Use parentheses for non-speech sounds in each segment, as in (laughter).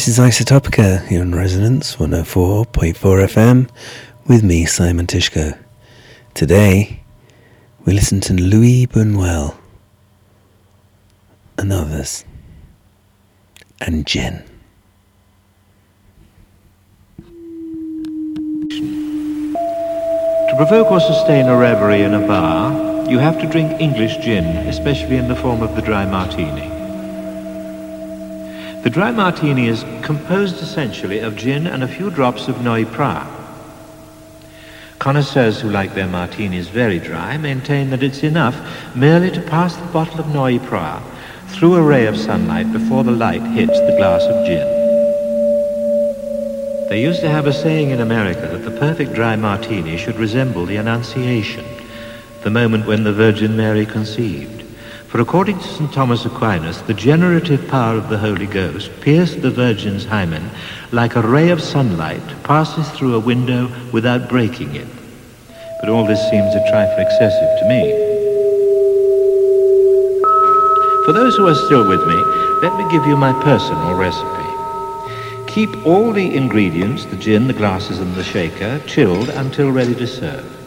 This is Isotopica here on Resonance 104.4 FM with me, Simon Tishko. Today, we listen to Luis Buñuel and others, and Jen. To provoke or sustain a reverie in a bar, you have to drink English gin, especially in the form of the dry martini. The dry martini is composed essentially of gin and a few drops of Noilly Prat. Connoisseurs who like their martinis very dry maintain that it's enough merely to pass the bottle of Noilly Prat through a ray of sunlight before the light hits the glass of gin. They used to have a saying in America that the perfect dry martini should resemble the Annunciation, the moment when the Virgin Mary conceived. For according to St. Thomas Aquinas, the generative power of the Holy Ghost pierced the Virgin's hymen like a ray of sunlight passes through a window without breaking it. But all this seems a trifle excessive to me. For those who are still with me, let me give you my personal recipe. Keep all the ingredients, the gin, the glasses and the shaker, chilled until ready to serve.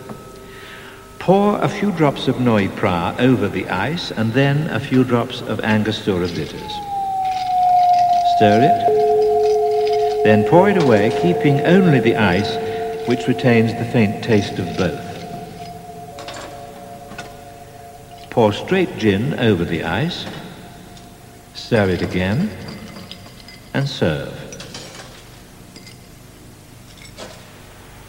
Pour a few drops of Noilly Prat over the ice and then a few drops of Angostura bitters. Stir it. Then pour it away, keeping only the ice, which retains the faint taste of both. Pour straight gin over the ice. Stir it again and serve.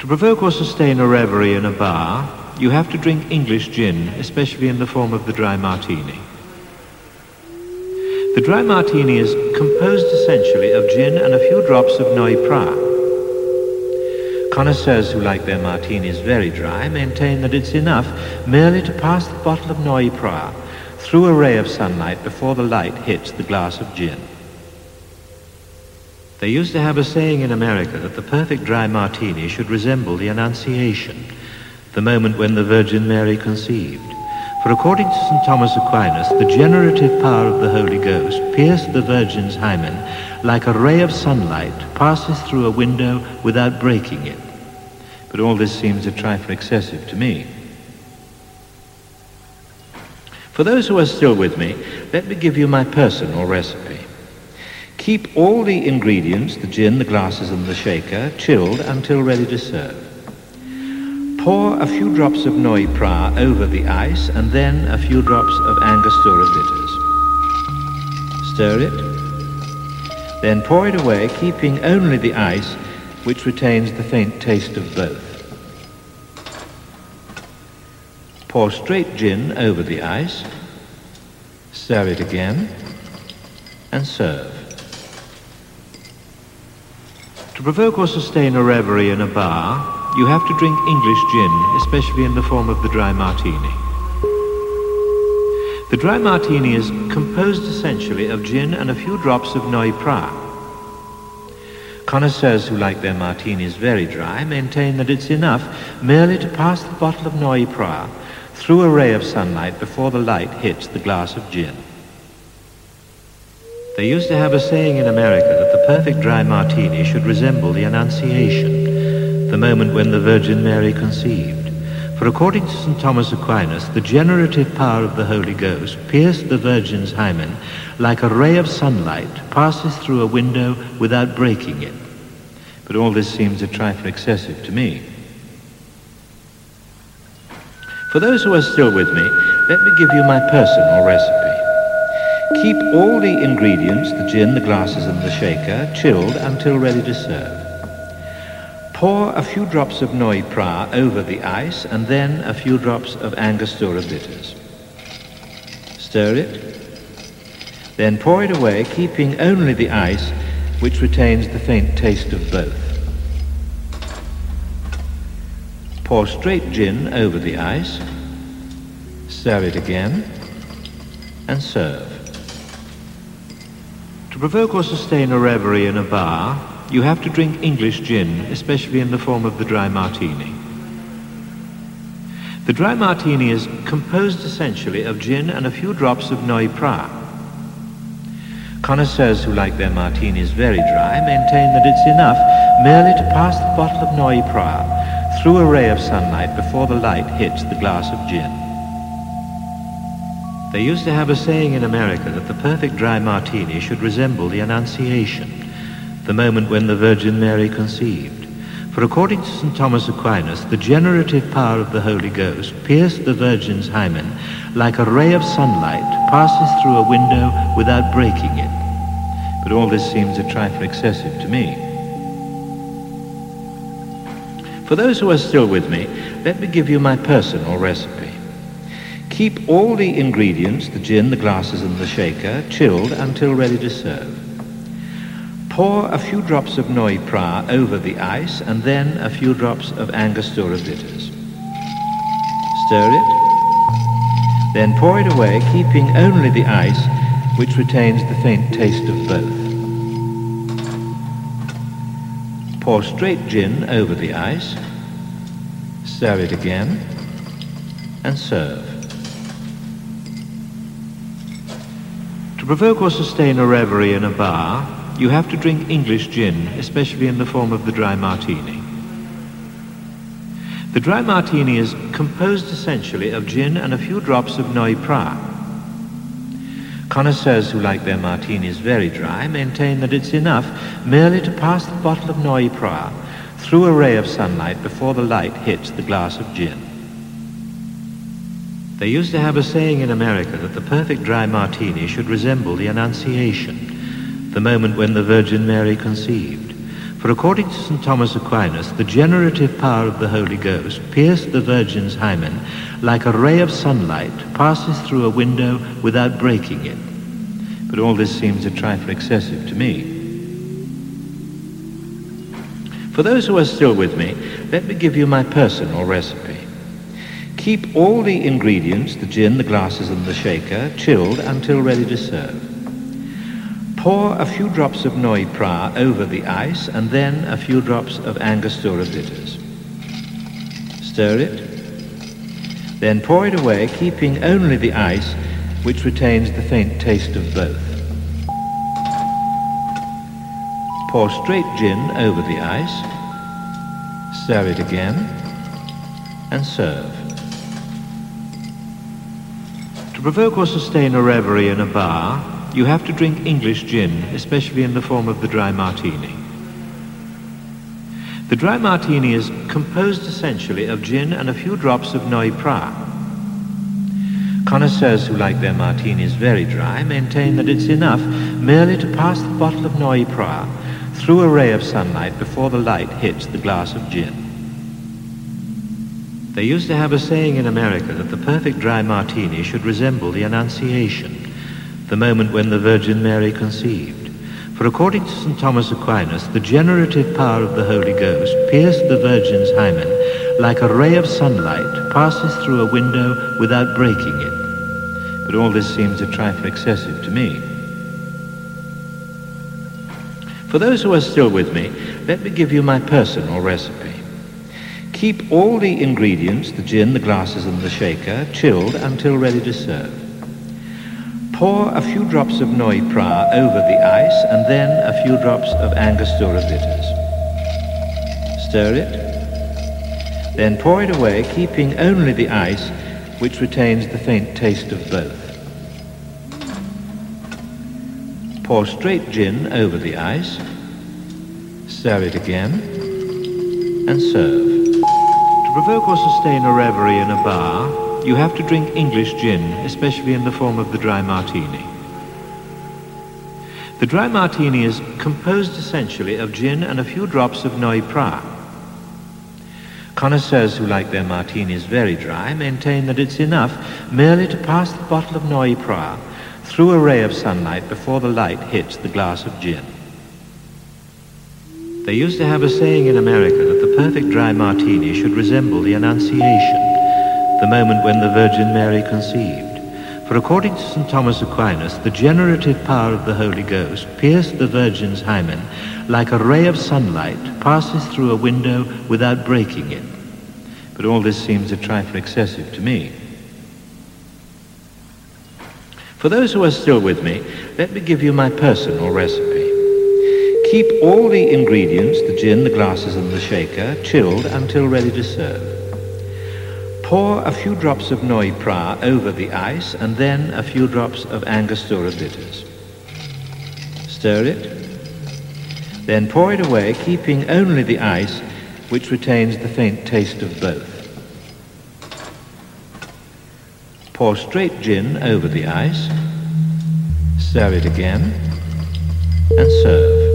To provoke or sustain a reverie in a bar, you have to drink English gin, especially in the form of the dry martini. The dry martini is composed essentially of gin and a few drops of Pra. Connoisseurs who like their martinis very dry maintain that it's enough merely to pass the bottle of Pra through a ray of sunlight before the light hits the glass of gin. They used to have a saying in America that the perfect dry martini should resemble the Annunciation, the moment when the Virgin Mary conceived. For according to St. Thomas Aquinas, the generative power of the Holy Ghost pierced the Virgin's hymen like a ray of sunlight passes through a window without breaking it. But all this seems a trifle excessive to me. For those who are still with me, let me give you my personal recipe. Keep all the ingredients, the gin, the glasses and the shaker, chilled until ready to serve. Pour a few drops of Noilly Prat over the ice and then a few drops of Angostura bitters. Stir it. Then pour it away, keeping only the ice, which retains the faint taste of both. Pour straight gin over the ice. Stir it again and serve. To provoke or sustain a reverie in a bar, you have to drink English gin, especially in the form of the dry martini. The dry martini is composed essentially of gin and a few drops of Noilly Prat. Connoisseurs who like their martinis very dry maintain that it's enough merely to pass the bottle of Noilly Prat through a ray of sunlight before the light hits the glass of gin. They used to have a saying in America that the perfect dry martini should resemble the Annunciation, the moment when the Virgin Mary conceived. For according to St. Thomas Aquinas, the generative power of the Holy Ghost pierced the Virgin's hymen like a ray of sunlight passes through a window without breaking it. But all this seems a trifle excessive to me. For those who are still with me, let me give you my personal recipe. Keep all the ingredients, the gin, the glasses and the shaker, chilled until ready to serve. Pour a few drops of Noilly Prat over the ice and then a few drops of Angostura bitters. Stir it. Then pour it away, keeping only the ice, which retains the faint taste of both. Pour straight gin over the ice. Stir it again and serve. To provoke or sustain a reverie in a bar, you have to drink English gin, especially in the form of the dry martini. The dry martini is composed essentially of gin and a few drops of Noilly Prat. Connoisseurs who like their martinis very dry maintain that it's enough merely to pass the bottle of Noilly Prat through a ray of sunlight before the light hits the glass of gin. They used to have a saying in America that the perfect dry martini should resemble the Annunciation, the moment when the Virgin Mary conceived. For according to St. Thomas Aquinas, the generative power of the Holy Ghost pierced the Virgin's hymen like a ray of sunlight passes through a window without breaking it. But all this seems a trifle excessive to me. For those who are still with me, let me give you my personal recipe. Keep all the ingredients, the gin, the glasses and the shaker, chilled until ready to serve. Pour a few drops of Noilly Prat over the ice and then a few drops of Angostura bitters. Stir it. Then pour it away, keeping only the ice, which retains the faint taste of both. Pour straight gin over the ice. Stir it again and serve. To provoke or sustain a reverie in a bar, you have to drink English gin, especially in the form of the dry martini. The dry martini is composed essentially of gin and a few drops of Noilly Prat. Connoisseurs who like their martinis very dry maintain that it's enough merely to pass the bottle of Noilly Prat through a ray of sunlight before the light hits the glass of gin. They used to have a saying in America that the perfect dry martini should resemble the Annunciation, the moment when the Virgin Mary conceived. For according to St. Thomas Aquinas, the generative power of the Holy Ghost pierced the Virgin's hymen like a ray of sunlight passes through a window without breaking it. But all this seems a trifle excessive to me. For those who are still with me, let me give you my personal recipe. Keep all the ingredients, the gin, the glasses and the shaker, chilled until ready to serve. Pour a few drops of Noilly Prat over the ice and then a few drops of Angostura bitters. Stir it. Then pour it away, keeping only the ice, which retains the faint taste of both. Pour straight gin over the ice. Stir it again and serve. To provoke or sustain a reverie in a bar, you have to drink English gin, especially in the form of the dry martini. The dry martini is composed essentially of gin and a few drops of Noilly Prat. Connoisseurs who like their martinis very dry maintain that it's enough merely to pass the bottle of Noilly Prat through a ray of sunlight before the light hits the glass of gin. They used to have a saying in America that the perfect dry martini should resemble the Annunciation the moment when the Virgin Mary conceived. For according to St. Thomas Aquinas, the generative power of the Holy Ghost pierced the Virgin's hymen like a ray of sunlight passes through a window without breaking it. But all this seems a trifle excessive to me. For those who are still with me, let me give you my personal recipe. Keep all the ingredients, the gin, the glasses and the shaker, chilled until ready to serve. Pour a few drops of Noilly Prat over the ice and then a few drops of Angostura bitters. Stir it. Then pour it away, keeping only the ice, which retains the faint taste of both. Pour straight gin over the ice. Stir it again and serve. To provoke or sustain a reverie in a bar, you have to drink English gin, especially in the form of the dry martini. The dry martini is composed essentially of gin and a few drops of Noilly Prat. Connoisseurs who like their martinis very dry maintain that it's enough merely to pass the bottle of Noilly Prat through a ray of sunlight before the light hits the glass of gin. They used to have a saying in America that the perfect dry martini should resemble the Annunciation the moment when the Virgin Mary conceived. For according to St. Thomas Aquinas, the generative power of the Holy Ghost pierced the Virgin's hymen like a ray of sunlight passes through a window without breaking it. But all this seems a trifle excessive to me. For those who are still with me, let me give you my personal recipe. Keep all the ingredients, the gin, the glasses and the shaker, chilled until ready to serve. Pour a few drops of Noilly Prat over the ice and then a few drops of Angostura bitters. Stir it. Then pour it away, keeping only the ice, which retains the faint taste of both. Pour straight gin over the ice. Stir it again and serve.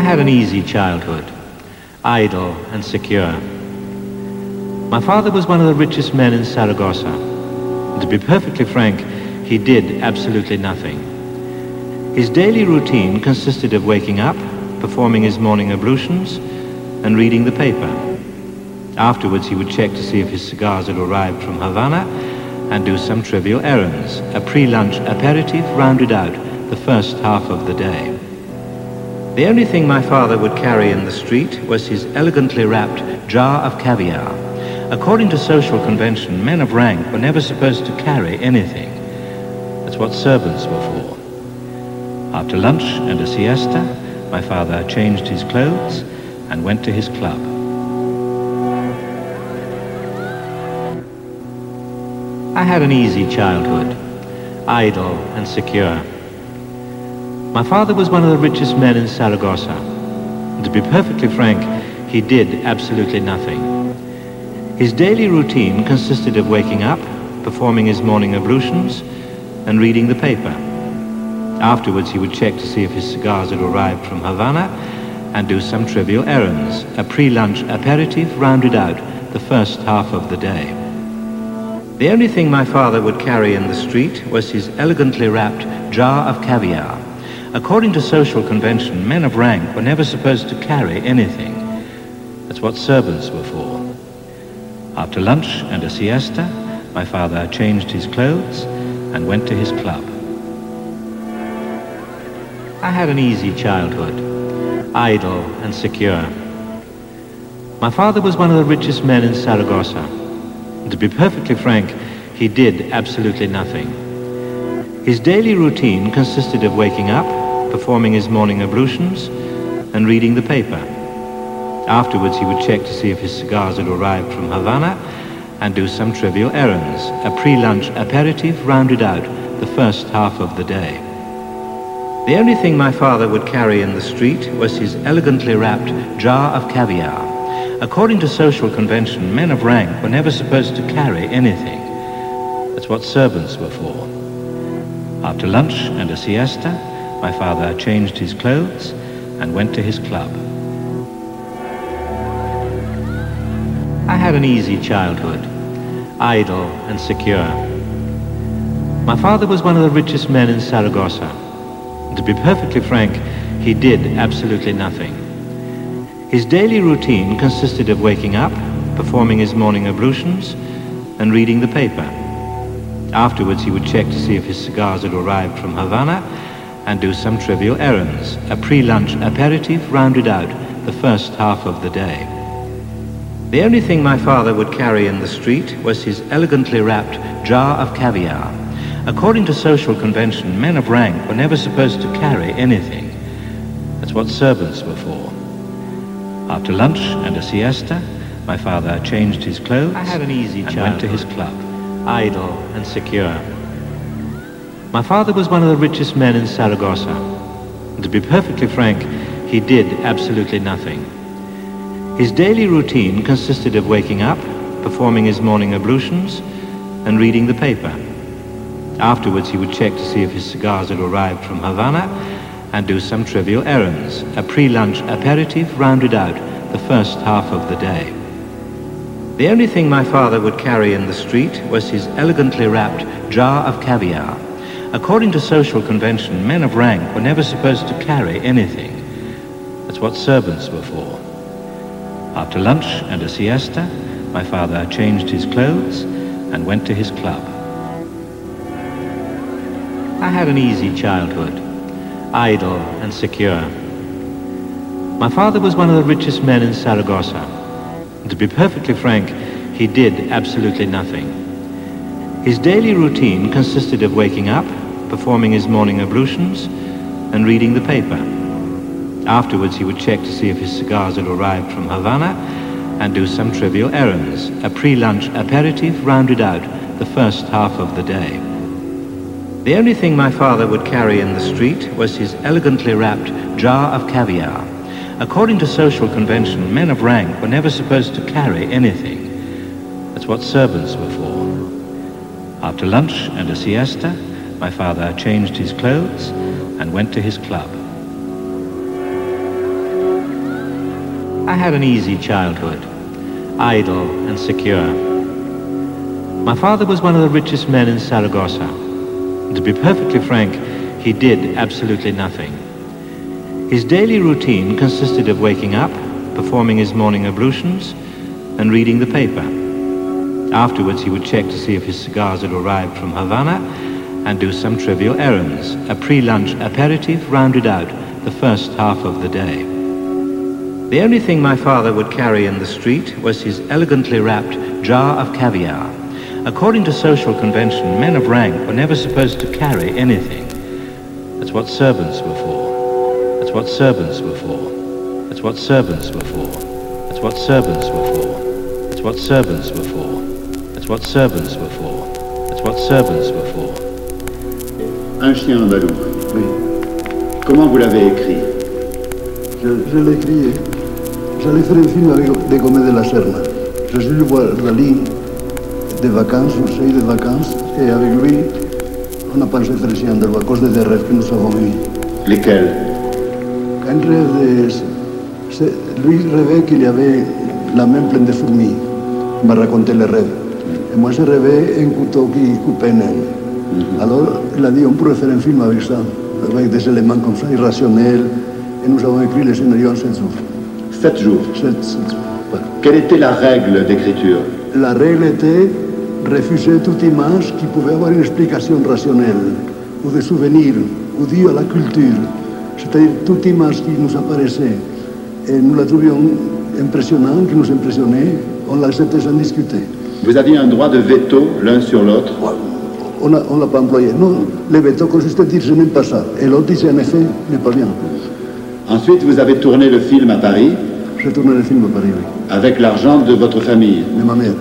I had an easy childhood, idle and secure. My father was one of the richest men in Saragossa. To be perfectly frank, he did absolutely nothing. His daily routine consisted of waking up, performing his morning ablutions, and reading the paper. Afterwards, he would check to see if his cigars had arrived from Havana and do some trivial errands. A pre-lunch aperitif rounded out the first half of the day. The only thing my father would carry in the street was his elegantly wrapped jar of caviar. According to social convention, men of rank were never supposed to carry anything. That's what servants were for. After lunch and a siesta, my father changed his clothes and went to his club. I had an easy childhood, idle and secure. My father was one of the richest men in Saragossa. And to be perfectly frank, he did absolutely nothing. His daily routine consisted of waking up, performing his morning ablutions, and reading the paper. Afterwards, he would check to see if his cigars had arrived from Havana and do some trivial errands. A pre-lunch aperitif rounded out the first half of the day. The only thing my father would carry in the street was his elegantly wrapped jar of caviar. According to social convention, men of rank were never supposed to carry anything. That's what servants were for. After lunch and a siesta, my father changed his clothes and went to his club. I had an easy childhood, idle and secure. My father was one of the richest men in Saragossa. And to be perfectly frank, he did absolutely nothing. His daily routine consisted of waking up, performing his morning ablutions, and reading the paper. Afterwards, he would check to see if his cigars had arrived from Havana and do some trivial errands. A pre-lunch aperitif rounded out the first half of the day. The only thing my father would carry in the street was his elegantly wrapped jar of caviar. According to social convention, men of rank were never supposed to carry anything. That's what servants were for. After lunch and a siesta, my father changed his clothes and went to his club. I had an easy childhood, idle and secure. My father was one of the richest men in Saragossa. And to be perfectly frank, he did absolutely nothing. His daily routine consisted of waking up, performing his morning ablutions, and reading the paper. Afterwards, he would check to see if his cigars had arrived from Havana and do some trivial errands. A pre-lunch aperitif rounded out the first half of the day. The only thing my father would carry in the street was his elegantly wrapped jar of caviar. According to social convention, men of rank were never supposed to carry anything. That's what servants were for. After lunch and a siesta, my father changed his clothes I had an easy and went to his club, idle and secure. My father was one of the richest men in Saragossa. And to be perfectly frank, he did absolutely nothing. His daily routine consisted of waking up, performing his morning ablutions, and reading the paper. Afterwards, he would check to see if his cigars had arrived from Havana and do some trivial errands. A pre-lunch aperitif rounded out the first half of the day. The only thing my father would carry in the street was his elegantly wrapped jar of caviar. According to social convention, men of rank were never supposed to carry anything. That's what servants were for. After lunch and a siesta, my father changed his clothes and went to his club. I had an easy childhood, idle and secure. My father was one of the richest men in Saragossa. And to be perfectly frank, he did absolutely nothing. His daily routine consisted of waking up, performing his morning ablutions, and reading the paper. Afterwards, he would check to see if his cigars had arrived from Havana and do some trivial errands. A pre-lunch aperitif rounded out the first half of the day. The only thing my father would carry in the street was his elegantly wrapped jar of caviar. According to social convention, men of rank were never supposed to carry anything. That's what servants were for. After lunch and a siesta, my father changed his clothes and went to his club. I had an easy childhood, idle and secure. My father was one of the richest men in Saragossa. To be perfectly frank, he did absolutely nothing. His daily routine consisted of waking up, performing his morning ablutions, and reading the paper. Afterwards, he would check to see if his cigars had arrived from Havana and do some trivial errands. A pre-lunch aperitif rounded out the first half of the day. The only thing my father would carry in the street was his elegantly wrapped jar of caviar. According to social convention, men of rank were never supposed to carry anything. That's what servants were for. That's what servants were for. That's what servants were for. That's what servants were for. That's what servants were for what servants were for. That's what servants were for. Un chien andalou. Oui. Comment vous l'avez écrit? Je, je l'ai écrit. J'allais faire un film avec des Gomez de la Serna. Je suis voir Rally des vacances, une série de vacances, et avec lui, on a pensé faire un chien andalou à cause des rêves que nous avons eus. Lesquels? Un rêve de... Lui rêvait qu'il y avait la main pleine de fourmis. Il m'a raconté les rêves. Et moi, je rêvais un couteau qui coupait un mm Alors, il a dit, on pourrait faire un film avec ça, avec des éléments comme ça, irrationnels. Et nous avons écrit le scénario en sept jours. Sept jours Sept, sept jours. Quelle était la règle d'écriture? La règle était refuser toute image qui pouvait avoir une explication rationnelle, ou des souvenirs, ou due à la culture. C'est-à-dire toute image qui nous apparaissait. Et nous la trouvions impressionnante, qui nous impressionnait, on l'acceptait sans discuter. Vous aviez un droit de veto l'un sur l'autre On ne l'a pas employé. Non, le veto consiste à dire je n'aime pas ça. Et l'autre dit en effet, n'est pas bien. Ensuite, vous avez tourné le film à Paris J'ai tourné le film à Paris, oui. avec l'argent de votre famille. De ma mère.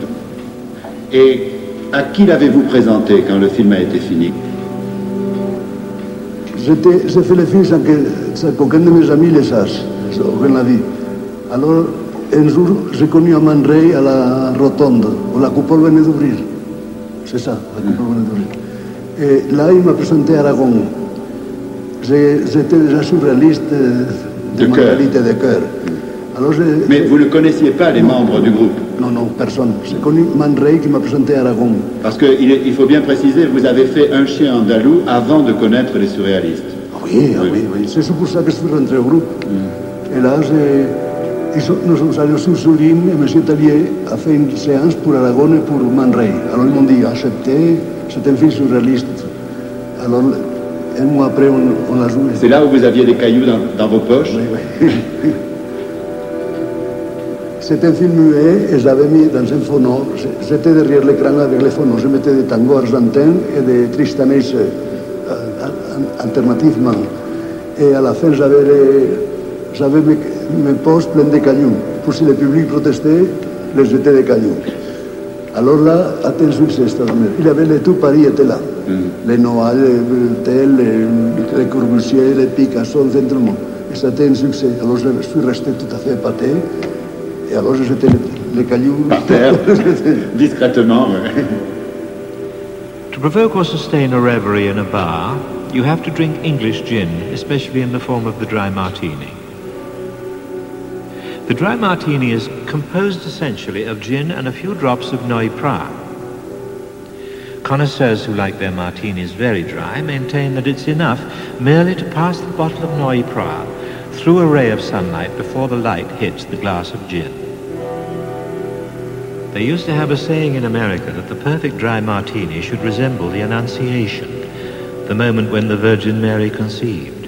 Et à qui l'avez-vous présenté quand le film a été fini? J'ai fait le film sans qu'aucun de mes amis le sache, aucun l'a vu. Alors, un jour, j'ai connu à Man Ray à la rotonde, où la coupole venait d'ouvrir. C'est ça, la coupole venait d'ouvrir. Et là, il m'a présenté Aragon. J'étais déjà surréaliste euh, de, De mentalité de cœur. Alors, Mais vous ne connaissiez pas les membres du groupe? Non, non, personne. J'ai connu Man Ray qui m'a présenté Aragon. Parce qu'il il faut bien préciser, vous avez fait un chien andalou avant de connaître les surréalistes. Ah Oui, ah Oui. oui, oui. C'est pour ça que je suis rentré au groupe. Et là, j'ai- nous sommes allés sur Souline et M. Tallier a fait une séance pour Aragon et pour Man Ray. Alors ils m'ont dit, acceptez, c'est un film surréaliste. Alors, un mois après, on, on l'a joué. C'est là où vous aviez des cailloux dans, dans vos poches? Oui, oui. C'est un film muet et j'avais mis dans un phono. J'étais derrière l'écran avec les phonos. Je mettais des tangos argentins et des tristanés euh, al- alternativement. Et à la fin, j'avais les- j'avais mes, mes poches de cailloux. Pour si le public protestait, les jetais des cailloux. Alors là, a été un succès extraordinaire. Il y avait les tout Paris était là. Les Noailles, les Tel, les, les Corbusier, les Picasso, le centre du monde. Et ça a été un succès. Alors je suis resté tout à fait épaté. Et alors (laughs) j'ai jeté les, les cailloux. par terre, discrètement. ouais. To provoke or sustain a reverie in a bar, you have to drink English gin, especially in the form of the dry martini. The dry martini is composed essentially of gin and a few drops of Noi. Connoisseurs who like their martinis very dry maintain that it's enough merely to pass the bottle of Pra through a ray of sunlight before the light hits the glass of gin. They used to have a saying in America that the perfect dry martini should resemble the Annunciation, the moment when the Virgin Mary conceived.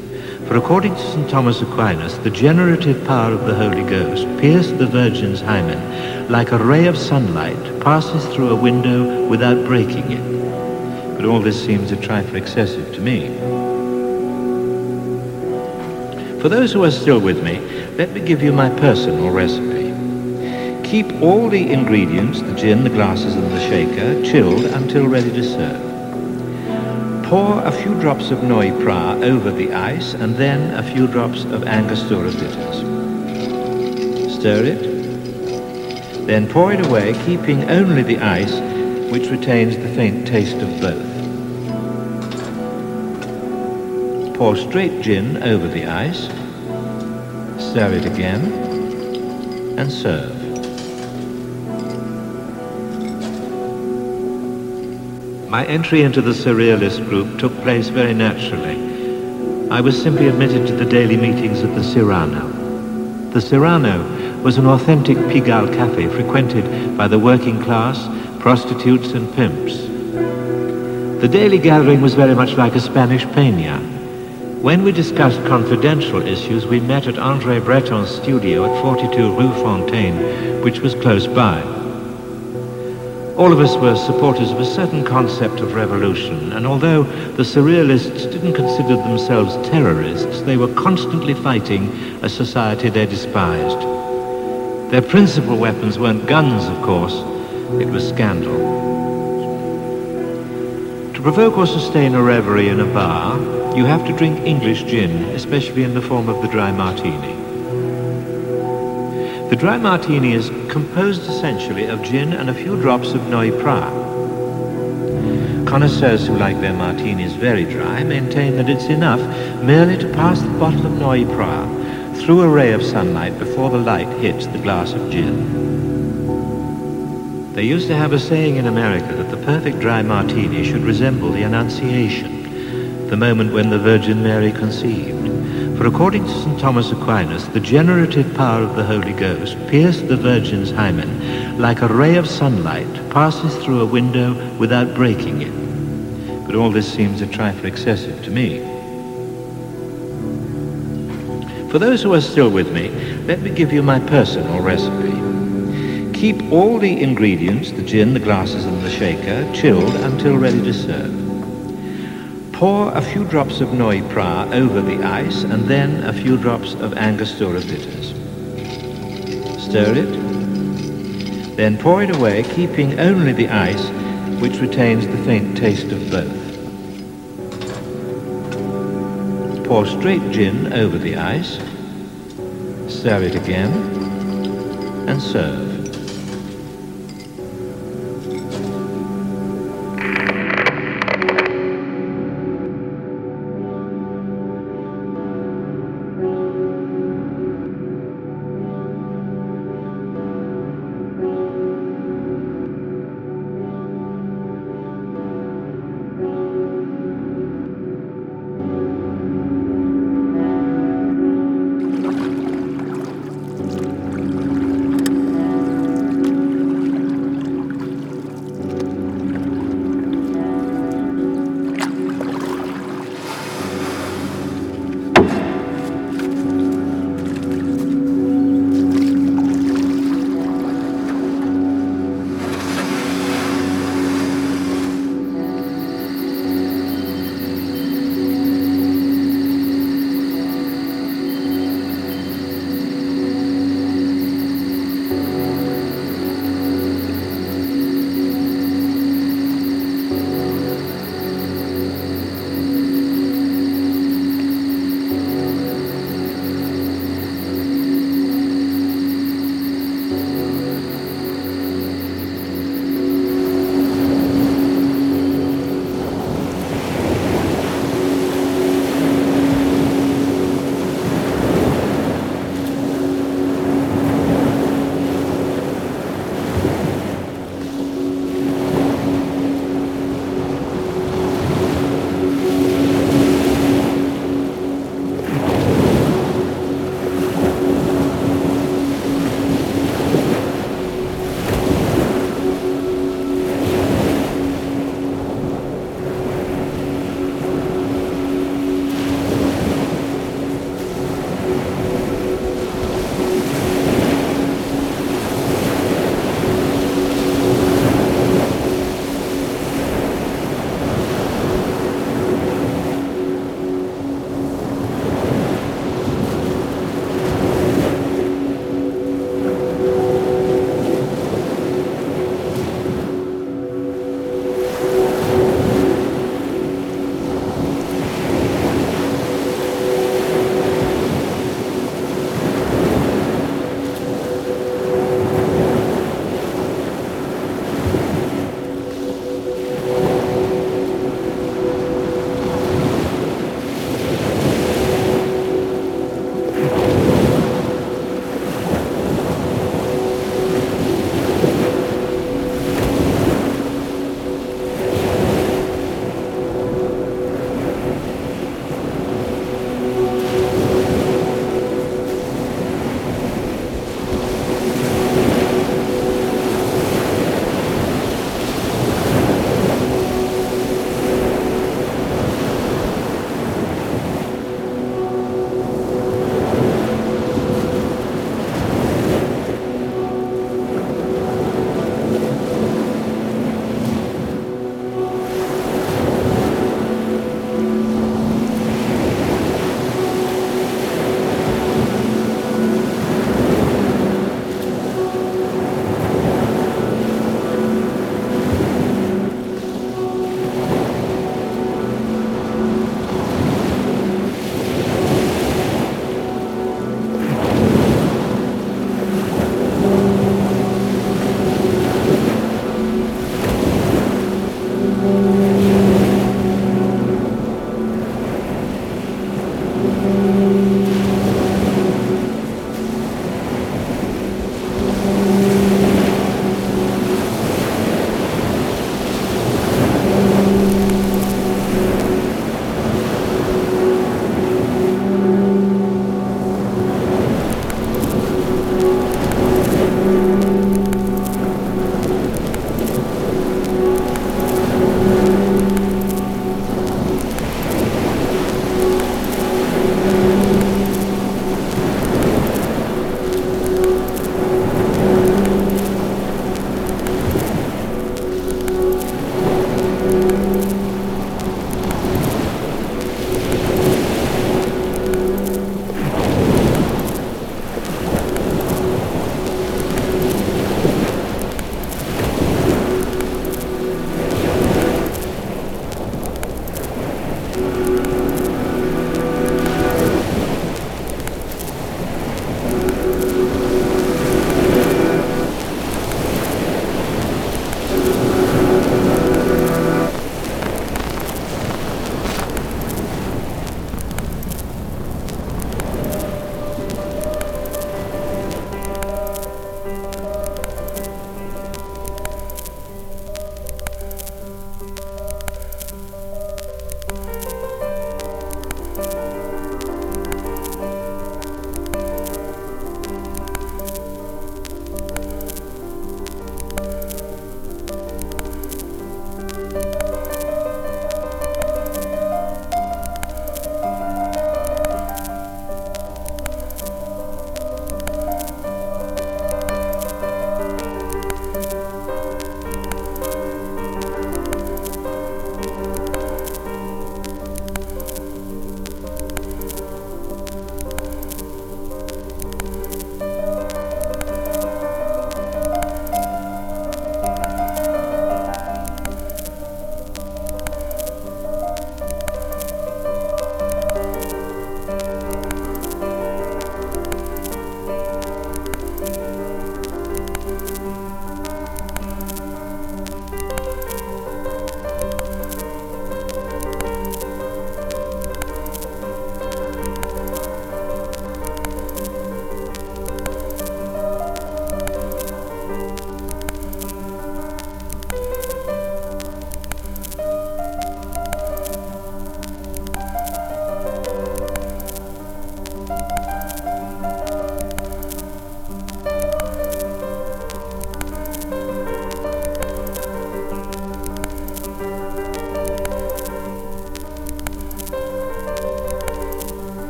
For according to St. Thomas Aquinas, the generative power of the Holy Ghost pierced the Virgin's hymen like a ray of sunlight passes through a window without breaking it. But all this seems a trifle excessive to me. For those who are still with me, let me give you my personal recipe. Keep all the ingredients, the gin, the glasses and the shaker, chilled until ready to serve. Pour a few drops of Noilly Prat over the ice and then a few drops of Angostura bitters. Stir it. Then pour it away, keeping only the ice, which retains the faint taste of both. Pour straight gin over the ice. Stir it again and serve. My entry into the Surrealist group took place very naturally. I was simply admitted to the daily meetings at the Cyrano. The Cyrano was an authentic Pigalle cafe frequented by the working class, prostitutes and pimps. The daily gathering was very much like a Spanish peña. When we discussed confidential issues, we met at André Breton's studio at 42 Rue Fontaine, which was close by. All of us were supporters of a certain concept of revolution, and although the Surrealists didn't consider themselves terrorists, they were constantly fighting a society they despised. Their principal weapons weren't guns, of course, it was scandal. To provoke or sustain a reverie in a bar, you have to drink English gin, especially in the form of the dry martini. The dry martini is composed essentially of gin and a few drops of Noilly Prat. Connoisseurs who like their martinis very dry maintain that it's enough merely to pass the bottle of Noilly Prat through a ray of sunlight before the light hits the glass of gin. They used to have a saying in America that the perfect dry martini should resemble the Annunciation, the moment when the Virgin Mary conceived. For according to St. Thomas Aquinas, the generative power of the Holy Ghost pierced the Virgin's hymen like a ray of sunlight passes through a window without breaking it. But all this seems a trifle excessive to me. For those who are still with me, let me give you my personal recipe. Keep all the ingredients, the gin, the glasses and the shaker, chilled until ready to serve. Pour a few drops of Noilly Prat over the ice and then a few drops of Angostura bitters. Stir it. Then pour it away, keeping only the ice, which retains the faint taste of both. Pour straight gin over the ice. Stir it again and serve.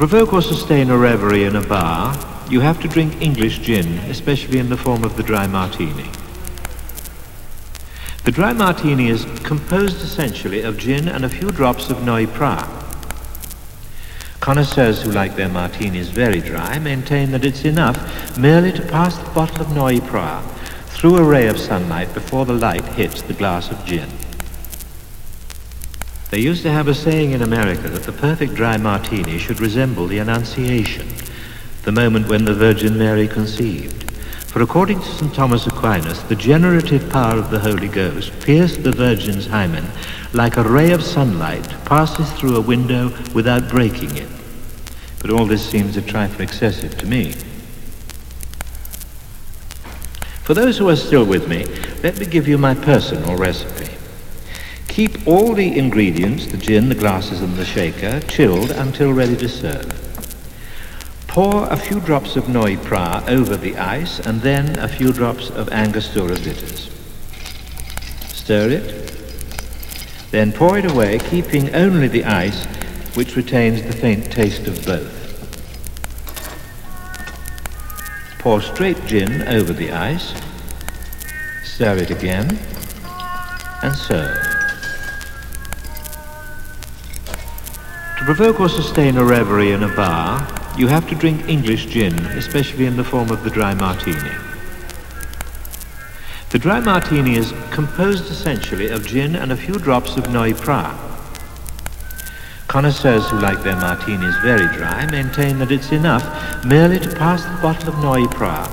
Provoke or sustain a reverie in a bar, you have to drink English gin, especially in the form of the dry martini. The dry martini is composed essentially of gin and a few drops of Prat. Connoisseurs who like their martinis very dry maintain that it's enough merely to pass the bottle of Prat through a ray of sunlight before the light hits the glass of gin. They used to have a saying in America that the perfect dry martini should resemble the Annunciation, the moment when the Virgin Mary conceived. For according to St. Thomas Aquinas, the generative power of the Holy Ghost pierced the Virgin's hymen like a ray of sunlight passes through a window without breaking it. But all this seems a trifle excessive to me. For those who are still with me, let me give you my personal recipe. Keep all the ingredients, the gin, the glasses and the shaker, chilled until ready to serve. Pour a few drops of Noilly Prat over the ice and then a few drops of Angostura bitters. Stir it. Then pour it away, keeping only the ice, which retains the faint taste of both. Pour straight gin over the ice. Stir it again and serve. Provoke or sustain a reverie in a bar, you have to drink English gin, especially in the form of the dry martini. The dry martini is composed essentially of gin and a few drops of Noilly Prat. Connoisseurs who like their martinis very dry maintain that it's enough merely to pass the bottle of Noilly Prat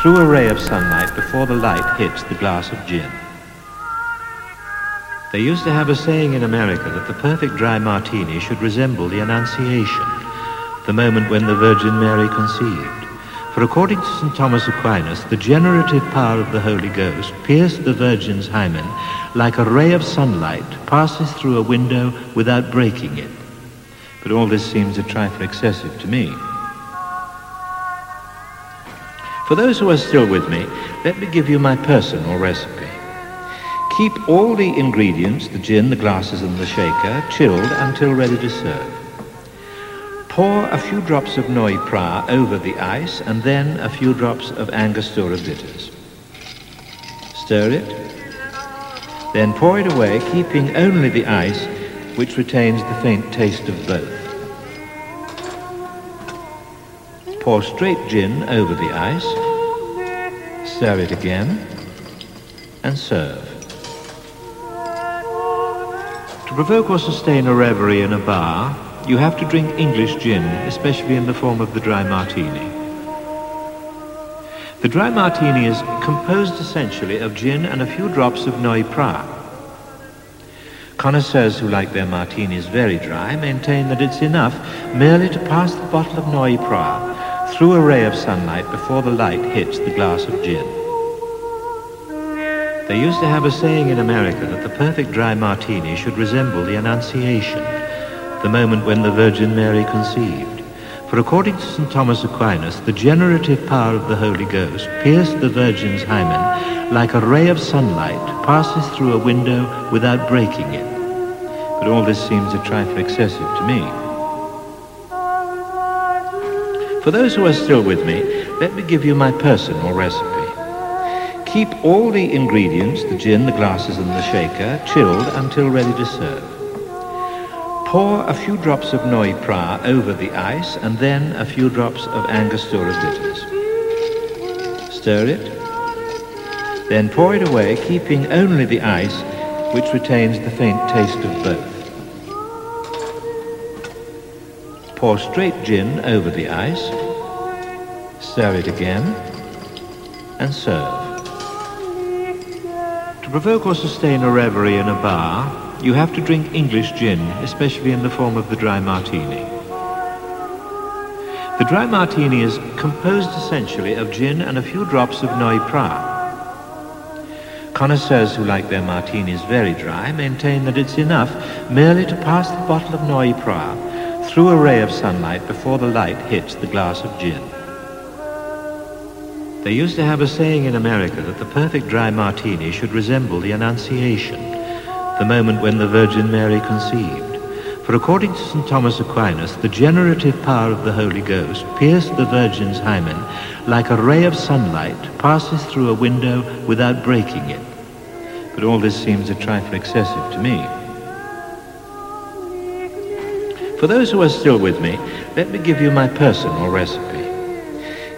through a ray of sunlight before the light hits the glass of gin. They used to have a saying in America that the perfect dry martini should resemble the Annunciation, the moment when the Virgin Mary conceived. For according to St. Thomas Aquinas, the generative power of the Holy Ghost pierced the Virgin's hymen like a ray of sunlight passes through a window without breaking it. But all this seems a trifle excessive to me. For those who are still with me, let me give you my personal recipe. Keep all the ingredients, the gin, the glasses and the shaker, chilled until ready to serve. Pour a few drops of Noilly Prat over the ice and then a few drops of Angostura bitters. Stir it. Then pour it away, keeping only the ice, which retains the faint taste of both. Pour straight gin over the ice. Stir it again and serve. To provoke or sustain a reverie in a bar, you have to drink English gin, especially in the form of the dry martini. The dry martini is composed essentially of gin and a few drops of Noilly Prat. Connoisseurs who like their martinis very dry maintain that it's enough merely to pass the bottle of Noilly Prat through a ray of sunlight before the light hits the glass of gin. They used to have a saying in America that the perfect dry martini should resemble the Annunciation, the moment when the Virgin Mary conceived. For according to St. Thomas Aquinas, the generative power of the Holy Ghost pierced the Virgin's hymen like a ray of sunlight passes through a window without breaking it. But all this seems a trifle excessive to me. For those who are still with me, let me give you my personal recipe. Keep all the ingredients, the gin, the glasses and the shaker, chilled until ready to serve. Pour a few drops of Noilly Prat over the ice and then a few drops of Angostura bitters. Stir it. Then pour it away, keeping only the ice, which retains the faint taste of both. Pour straight gin over the ice. Stir it again and serve. To provoke or sustain a reverie in a bar, you have to drink English gin, especially in the form of the dry martini. The dry martini is composed essentially of gin and a few drops of Noilly Prat. Connoisseurs who like their martinis very dry maintain that it's enough merely to pass the bottle of Noilly Prat through a ray of sunlight before the light hits the glass of gin. They used to have a saying in America that the perfect dry martini should resemble the Annunciation, the moment when the Virgin Mary conceived. For according to St. Thomas Aquinas, the generative power of the Holy Ghost pierced the Virgin's hymen like a ray of sunlight passes through a window without breaking it. But all this seems a trifle excessive to me. For those who are still with me, let me give you my personal recipe.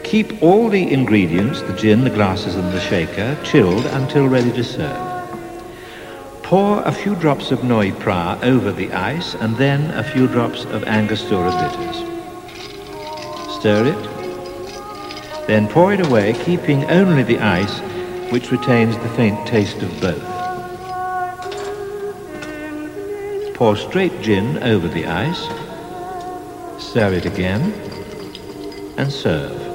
Keep all the ingredients, the gin, the glasses and the shaker, chilled until ready to serve. Pour a few drops of Noilly Prat over the ice and then a few drops of Angostura bitters. Stir it. Then pour it away, keeping only the ice, which retains the faint taste of both. Pour straight gin over the ice. Stir it again and serve.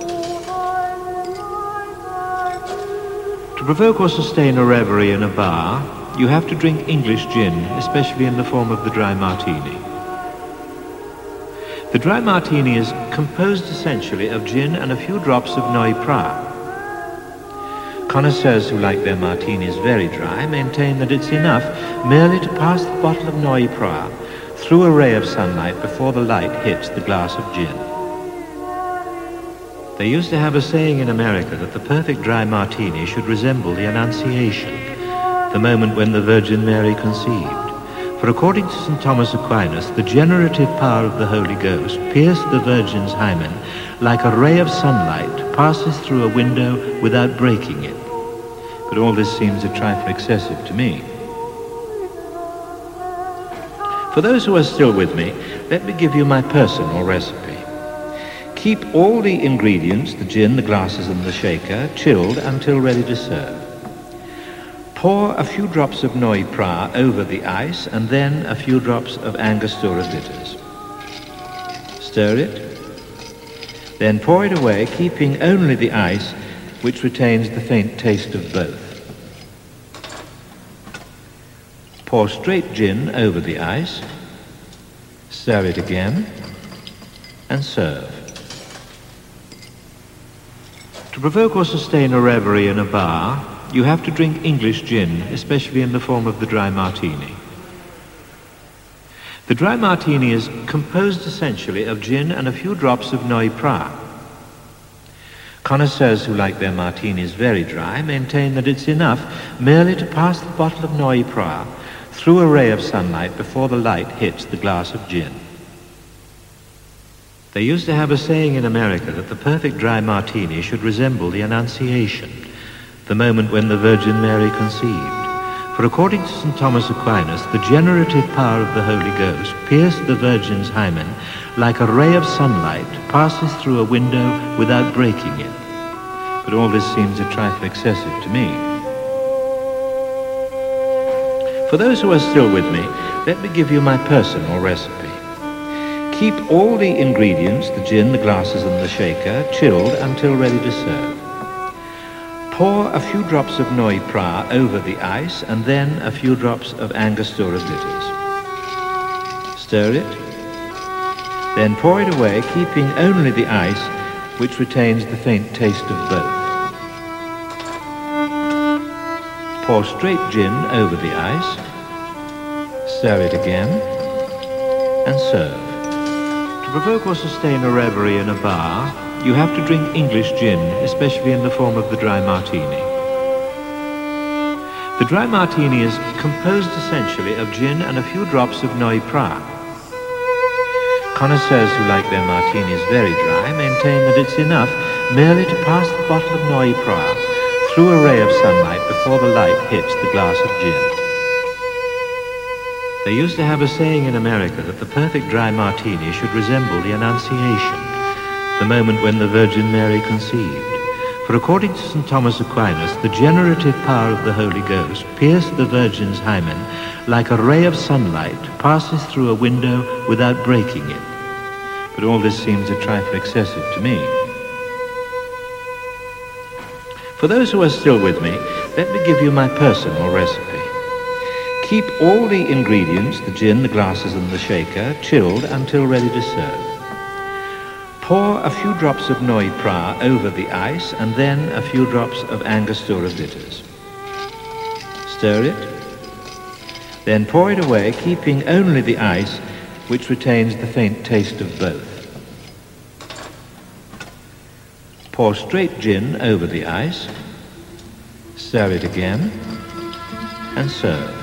Provoke or sustain a reverie in a bar, you have to drink English gin, especially in the form of the dry martini. The dry martini is composed essentially of gin and a few drops of Noilly. Connoisseurs who like their martinis very dry maintain that it's enough merely to pass the bottle of Noilly through a ray of sunlight before the light hits the glass of gin. They used to have a saying in America that the perfect dry martini should resemble the Annunciation, the moment when the Virgin Mary conceived. For according to St. Thomas Aquinas, the generative power of the Holy Ghost pierced the Virgin's hymen like a ray of sunlight passes through a window without breaking it. But all this seems a trifle excessive to me. For those who are still with me, let me give you my personal recipe. Keep all the ingredients, the gin, the glasses and the shaker, chilled until ready to serve. Pour a few drops of Noilly Prat over the ice and then a few drops of Angostura bitters. Stir it. Then pour it away, keeping only the ice, which retains the faint taste of both. Pour straight gin over the ice. Stir it again and serve. To provoke or sustain a reverie in a bar, you have to drink English gin, especially in the form of the dry martini. The dry martini is composed essentially of gin and a few drops of Noilly. Connoisseurs who like their martinis very dry maintain that it's enough merely to pass the bottle of Noilly through a ray of sunlight before the light hits the glass of gin. They used to have a saying in America that the perfect dry martini should resemble the Annunciation, the moment when the Virgin Mary conceived. For according to St. Thomas Aquinas, the generative power of the Holy Ghost pierced the Virgin's hymen like a ray of sunlight passes through a window without breaking it. But all this seems a trifle excessive to me. For those who are still with me, let me give you my personal recipe. Keep all the ingredients, the gin, the glasses and the shaker, chilled until ready to serve. Pour a few drops of Noilly Prat over the ice and then a few drops of Angostura bitters. Stir it. Then pour it away, keeping only the ice, which retains the faint taste of both. Pour straight gin over the ice. Stir it again and serve. To provoke or sustain a reverie in a bar, you have to drink English gin, especially in the form of the dry martini. The dry martini is composed essentially of gin and a few drops of Noilly. Connoisseurs who like their martinis very dry maintain that it's enough merely to pass the bottle of Noilly through a ray of sunlight before the light hits the glass of gin. They used to have a saying in America that the perfect dry martini should resemble the Annunciation, the moment when the Virgin Mary conceived. For according to St. Thomas Aquinas, the generative power of the Holy Ghost pierced the Virgin's hymen like a ray of sunlight passes through a window without breaking it. But all this seems a trifle excessive to me. For those who are still with me, let me give you my personal recipe. Keep all the ingredients, the gin, the glasses and the shaker, chilled until ready to serve. Pour a few drops of Noilly Prat over the ice and then a few drops of Angostura bitters. Stir it. Then pour it away, keeping only the ice, which retains the faint taste of both. Pour straight gin over the ice, stir it again, and serve.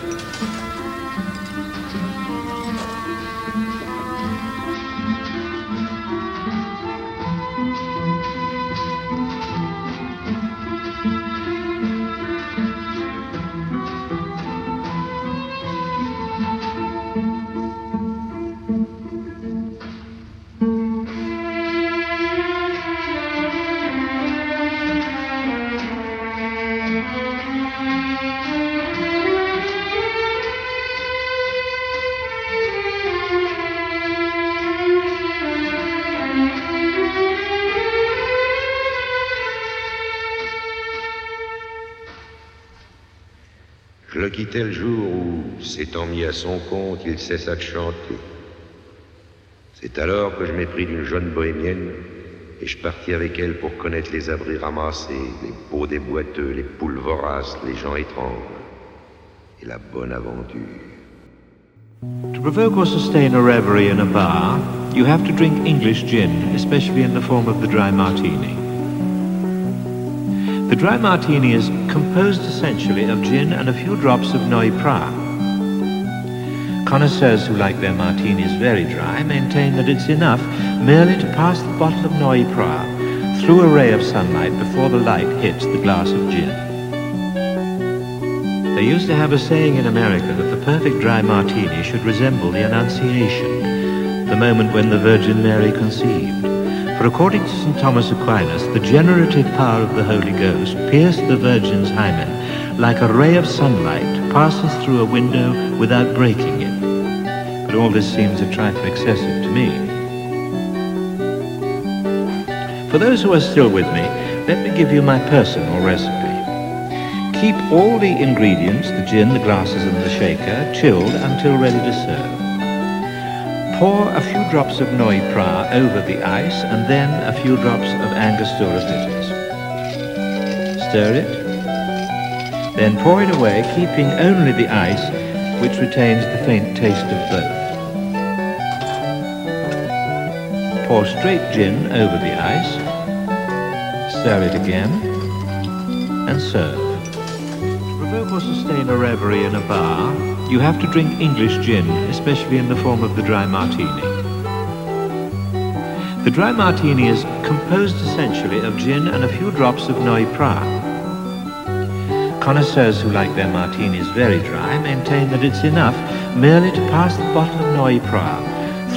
À son compte, il cessa de chanter. C'est alors que je m'épris d'une jeune bohémienne et je partis avec elle pour connaître les abris ramassés, les pots des boiteux, les poules voraces, les gens étranges et la bonne aventure. To provoke or sustain a reverie in a bar, you have to drink English gin, especially in the form of the dry martini. The dry martini is composed essentially of gin and a few drops of Noi Pra. Connoisseurs who like their martinis very dry maintain that it's enough merely to pass the bottle of Prat through a ray of sunlight before the light hits the glass of gin. They used to have a saying in America that the perfect dry martini should resemble the Annunciation, the moment when the Virgin Mary conceived. For according to St. Thomas Aquinas, the generative power of the Holy Ghost pierced the Virgin's hymen like a ray of sunlight passes through a window without breaking it. But all this seems a trifle excessive to me. For those who are still with me, let me give you my personal recipe. Keep all the ingredients, the gin, the glasses and the shaker, chilled until ready to serve. Pour a few drops of Noilly Prat over the ice and then a few drops of Angostura bitters. Stir it. Then pour it away, keeping only the ice, which retains the faint taste of both. Pour straight gin over the ice. Stir it again. And serve. To provoke or sustain a reverie in a bar, you have to drink English gin, especially in the form of the dry martini. The dry martini is composed essentially of gin and a few drops of Noilly Prat. Connoisseurs who like their martinis very dry maintain that it's enough merely to pass the bottle of Noilly Prat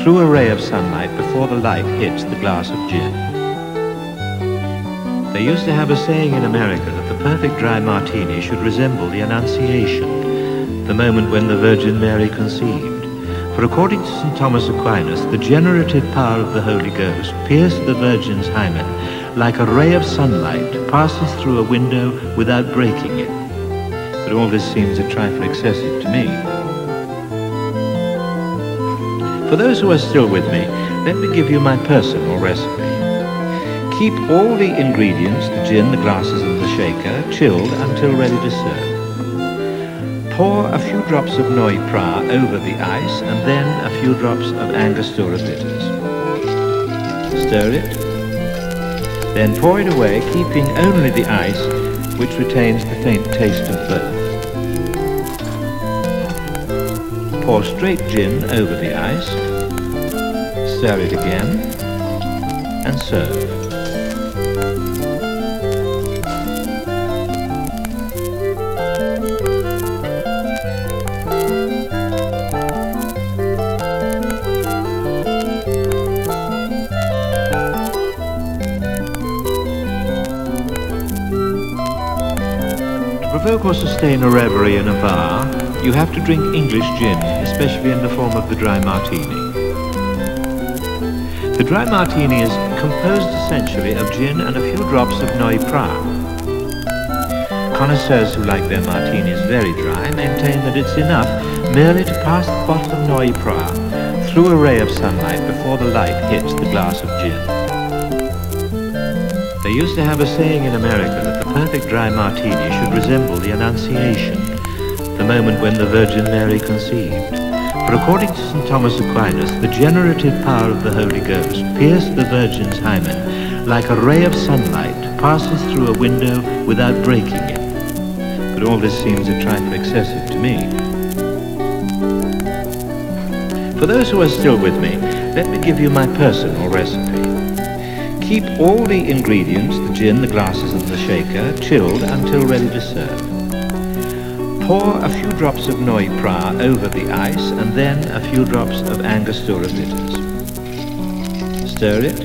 through a ray of sunlight before the light hits the glass of gin. They used to have a saying in America that the perfect dry martini should resemble the Annunciation, the moment when the Virgin Mary conceived. For according to St. Thomas Aquinas, the generative power of the Holy Ghost pierced the Virgin's hymen like a ray of sunlight passes through a window without breaking it. But all this seems a trifle excessive to me. For those who are still with me, let me give you my personal recipe. Keep all the ingredients, the gin, the glasses and the shaker, chilled until ready to serve. Pour a few drops of Noilly Prat over the ice and then a few drops of Angostura bitters. Stir it. Then pour it away, keeping only the ice, which retains the faint taste of both. Pour straight gin over the ice. Stir it again and serve. To provoke or sustain a reverie in a bar, you have to drink English gin, especially in the form of the dry martini. The dry martini is composed essentially of gin and a few drops of Noilly. Connoisseurs who like their martinis very dry maintain that it's enough merely to pass the bottle of Noilly through a ray of sunlight before the light hits the glass of gin. They used to have a saying in America that the perfect dry martini should resemble the Annunciation, the moment when the Virgin Mary conceived. For according to St. Thomas Aquinas, the generative power of the Holy Ghost pierced the Virgin's hymen like a ray of sunlight passes through a window without breaking it. But all this seems a trifle excessive to me. For those who are still with me, let me give you my personal recipe. Keep all the ingredients, the gin, the glasses and the shaker, chilled until ready to serve. Pour a few drops of Noilly Prat over the ice and then a few drops of Angostura bitters. Stir it.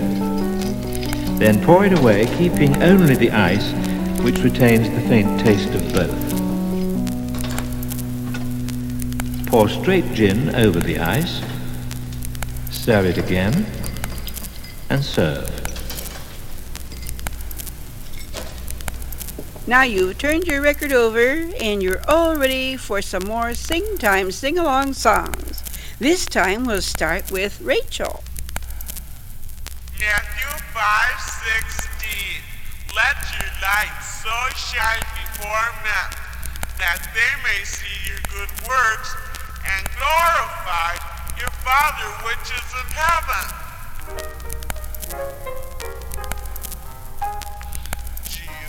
Then pour it away, keeping only the ice, which retains the faint taste of both. Pour straight gin over the ice. Stir it again and serve. Now you've turned your record over and you're all ready for some more sing time sing along songs. This time we'll start with Rachel. Matthew 5:16 Let your light so shine before men that they may see your good works and glorify your Father which is in heaven.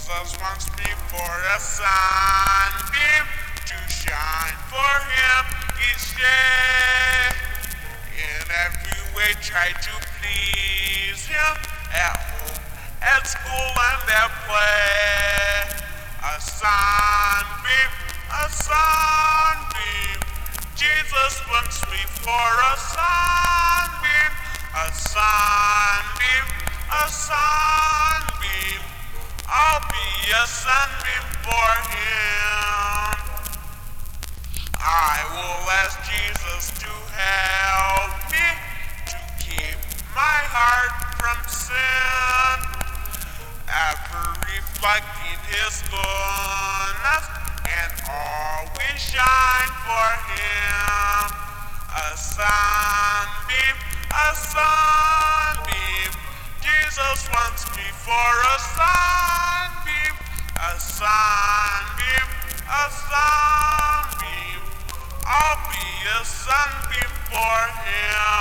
Jesus wants me for a sunbeam to shine for him each day. In every way try to please him at home, at school and at play. A sunbeam, a sunbeam. Jesus wants me for a sunbeam, a sunbeam, a sunbeam. I'll be a sunbeam for him. I will ask Jesus to help me to keep my heart from sin, ever reflecting his goodness and always shine for him. A sunbeam, a sunbeam. Jesus wants me for a sunbeam, sunbeam, a sunbeam. I'll be a sunbeam for him.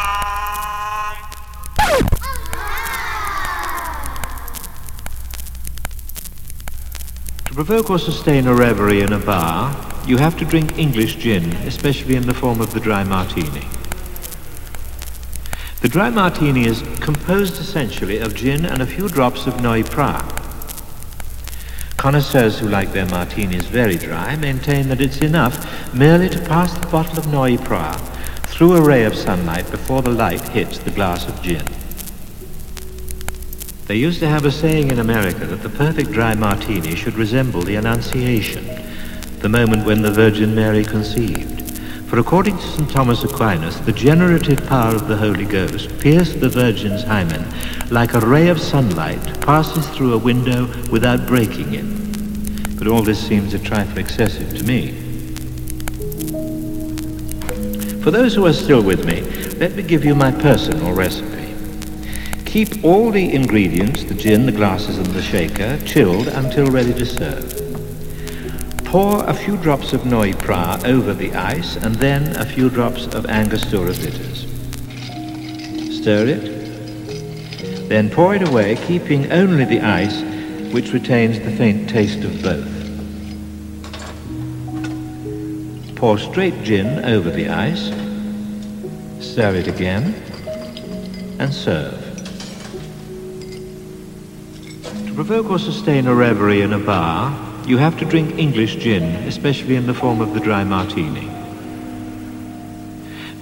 To provoke or sustain a reverie in a bar, you have to drink English gin, especially in the form of the dry martini. The dry martini is composed essentially of gin and a few drops of Noilly Prat. Connoisseurs who like their martinis very dry maintain that it's enough merely to pass the bottle of Noilly Prat through a ray of sunlight before the light hits the glass of gin. They used to have a saying in America that the perfect dry martini should resemble the Annunciation, the moment when the Virgin Mary conceived. For according to St. Thomas Aquinas, the generative power of the Holy Ghost pierced the Virgin's hymen like a ray of sunlight passes through a window without breaking it. But all this seems a trifle excessive to me. For those who are still with me, let me give you my personal recipe. Keep all the ingredients, the gin, the glasses and the shaker, chilled until ready to serve. Pour a few drops of Noilly Prat over the ice and then a few drops of Angostura bitters. Stir it. Then pour it away, keeping only the ice, which retains the faint taste of both. Pour straight gin over the ice. Stir it again and serve. To provoke or sustain a reverie in a bar, you have to drink English gin, especially in the form of the dry martini.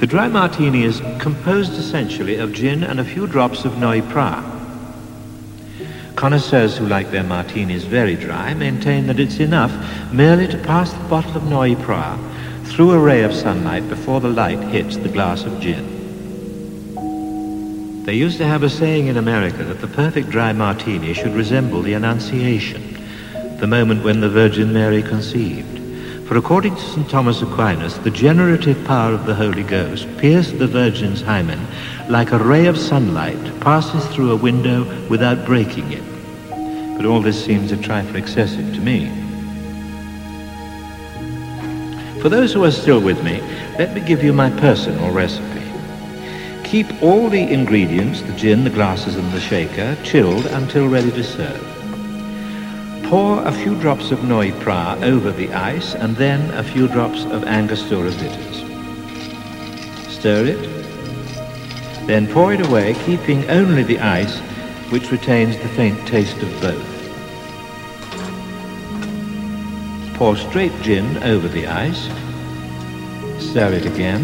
The dry martini is composed essentially of gin and a few drops of Noilly Prat. Connoisseurs who like their martinis very dry maintain that it's enough merely to pass the bottle of Noilly Prat through a ray of sunlight before the light hits the glass of gin. They used to have a saying in America that the perfect dry martini should resemble the Annunciation, the moment when the Virgin Mary conceived. For according to St. Thomas Aquinas, the generative power of the Holy Ghost pierced the Virgin's hymen like a ray of sunlight passes through a window without breaking it. But all this seems a trifle excessive to me. For those who are still with me, let me give you my personal recipe. Keep all the ingredients, the gin, the glasses and the shaker, chilled until ready to serve. Pour a few drops of Noilly Prat over the ice and then a few drops of Angostura bitters. Stir it. Then pour it away, keeping only the ice, which retains the faint taste of both. Pour straight gin over the ice. Stir it again.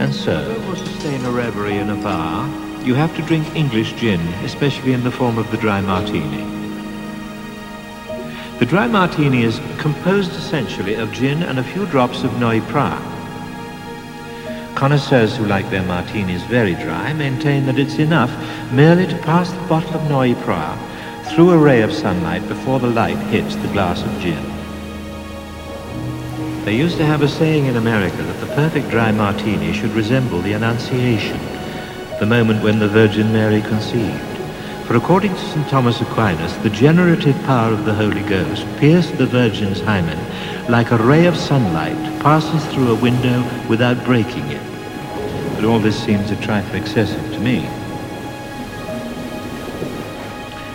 And serve. To sustain a reverie in a bar, you have to drink English gin, especially in the form of the dry martini. The dry martini is composed essentially of gin and a few drops of Noilly. Connoisseurs who like their martinis very dry maintain that it's enough merely to pass the bottle of Noilly through a ray of sunlight before the light hits the glass of gin. They used to have a saying in America that the perfect dry martini should resemble the Annunciation, the moment when the Virgin Mary conceived. For according to St. Thomas Aquinas, the generative power of the Holy Ghost pierced the Virgin's hymen like a ray of sunlight passes through a window without breaking it. But all this seems a trifle excessive to me.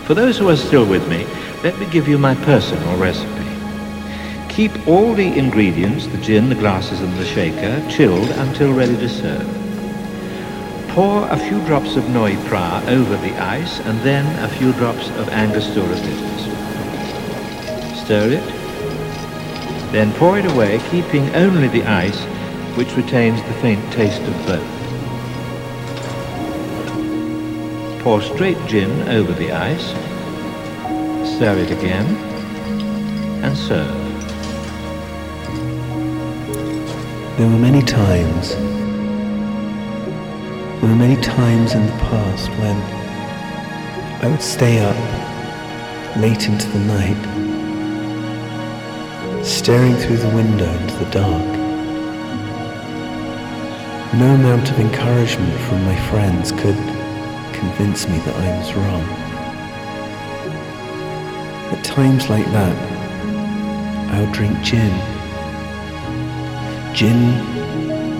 For those who are still with me, let me give you my personal recipe. Keep all the ingredients, the gin, the glasses and the shaker, chilled until ready to serve. Pour a few drops of Noilly over the ice and then a few drops of Angostura bitters. Stir it. Then pour it away, keeping only the ice, which retains the faint taste of both. Pour straight gin over the ice. Stir it again. And serve. There were many times there were many times in the past when I would stay up late into the night, staring through the window into the dark. No amount of encouragement from my friends could convince me that I was wrong. At times like that, I would drink gin. Gin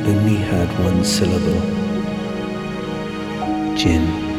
only had one syllable gin.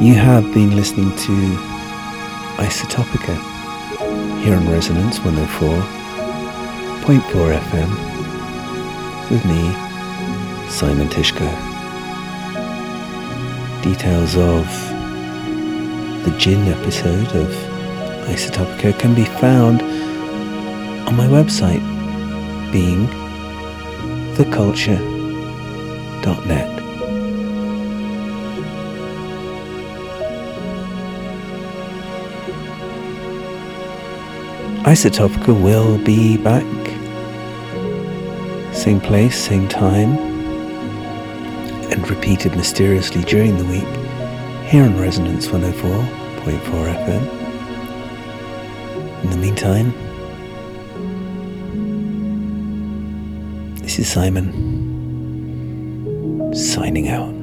You have been listening to Isotopica here on Resonance 104.4 FM with me, Simon Tishko. Details of the gin episode of Isotopica can be found on my website being theculture.net. Isotopica will be back. Same place, same time, and repeated mysteriously during the week here on Resonance 104.4 FM. In the meantime, this is Simon signing out.